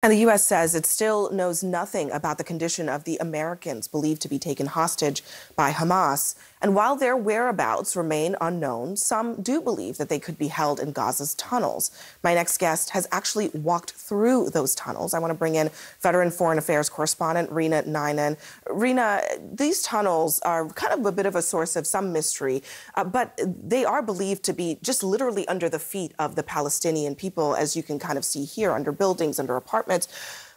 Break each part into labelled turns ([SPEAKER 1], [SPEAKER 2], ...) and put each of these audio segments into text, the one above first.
[SPEAKER 1] And the U.S. says it still knows nothing about the condition of the Americans believed to be taken hostage by Hamas. And while their whereabouts remain unknown, some do believe that they could be held in Gaza's tunnels. My next guest has actually walked through those tunnels. I want to bring in veteran foreign affairs correspondent Reena Ninan. Reena, these tunnels are kind of a bit of a source of some mystery, uh, but they are believed to be just literally under the feet of the Palestinian people, as you can kind of see here, under buildings, under apartments.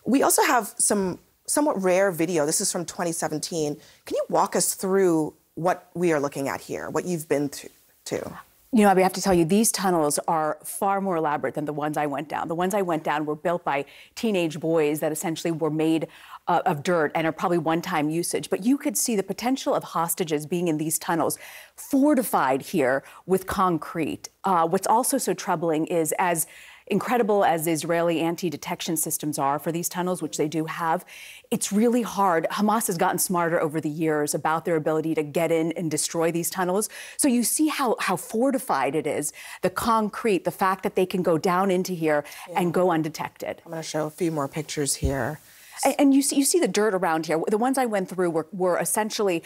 [SPEAKER 1] We also have some somewhat rare video. This is from 2017. Can you walk us through what we are looking at here, what you've been to.
[SPEAKER 2] You know, I have to tell you, these tunnels are far more elaborate than the ones I went down. The ones I went down were built by teenage boys that essentially were made uh, of dirt and are probably one time usage. But you could see the potential of hostages being in these tunnels, fortified here with concrete. Uh, what's also so troubling is as incredible as Israeli anti detection systems are for these tunnels, which they do have, it's really hard. Hamas has gotten smarter over the years about their ability to get in and destroy these tunnels. So you see how, how fortified it is the concrete, the fact that they can go down into here yeah. and go undetected.
[SPEAKER 1] I'm going to show a few more pictures here.
[SPEAKER 2] And, you see, you see the dirt around here. The ones I went through were, were essentially,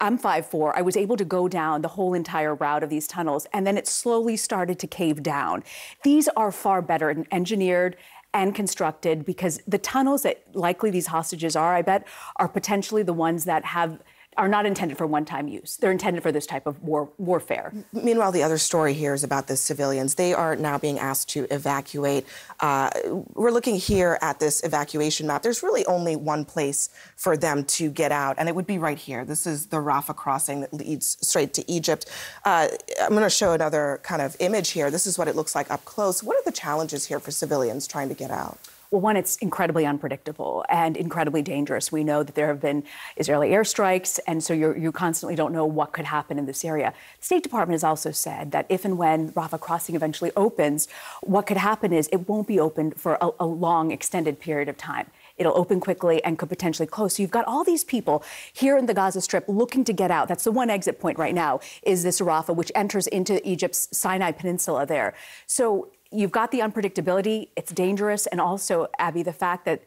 [SPEAKER 2] I'm 5'4". I was able to go down the whole entire route of these tunnels, and then it slowly started to cave down. These are far better engineered and constructed because the tunnels that likely these hostages are, I bet, are potentially the ones that have are not intended for one-time use. They're intended for this type of war warfare.
[SPEAKER 1] Meanwhile, the other story here is about the civilians. They are now being asked to evacuate. Uh, we're looking here at this evacuation map. There's really only one place for them to get out, and it would be right here. This is the Rafah crossing that leads straight to Egypt. Uh, I'm going to show another kind of image here. This is what it looks like up close. What are the challenges here for civilians trying to get out?
[SPEAKER 2] Well, one, it's incredibly unpredictable and incredibly dangerous. We know that there have been Israeli airstrikes, and so you you constantly don't know what could happen in this area. The State Department has also said that if and when Rafah crossing eventually opens, what could happen is it won't be open for a, a long, extended period of time. It'll open quickly and could potentially close. So you've got all these people here in the Gaza Strip looking to get out. That's the one exit point right now is this Rafah, which enters into Egypt's Sinai Peninsula there. So you've got the unpredictability, it's dangerous, and also, Abby, the fact that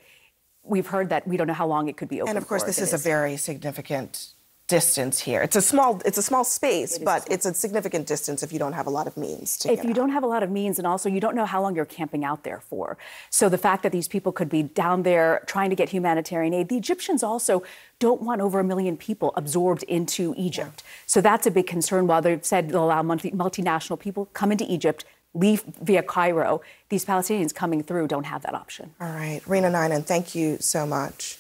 [SPEAKER 2] we've heard that we don't know how long it could be open.
[SPEAKER 1] And of course, this is, is, a very significant distance here. It's a small it's a small space, it but it's a significant distance if you don't have a lot of means to
[SPEAKER 2] If you
[SPEAKER 1] out.
[SPEAKER 2] don't have a lot of means and also you don't know how long you're camping out there for. So the fact that these people could be down there trying to get humanitarian aid, the Egyptians also don't want over a million people absorbed into Egypt. Yeah. So that's a big concern while they've said they'll allow multi- multinational people come into Egypt leave via Cairo, these Palestinians coming through don't have that option.
[SPEAKER 1] All right. Reena Ninan, thank you so much.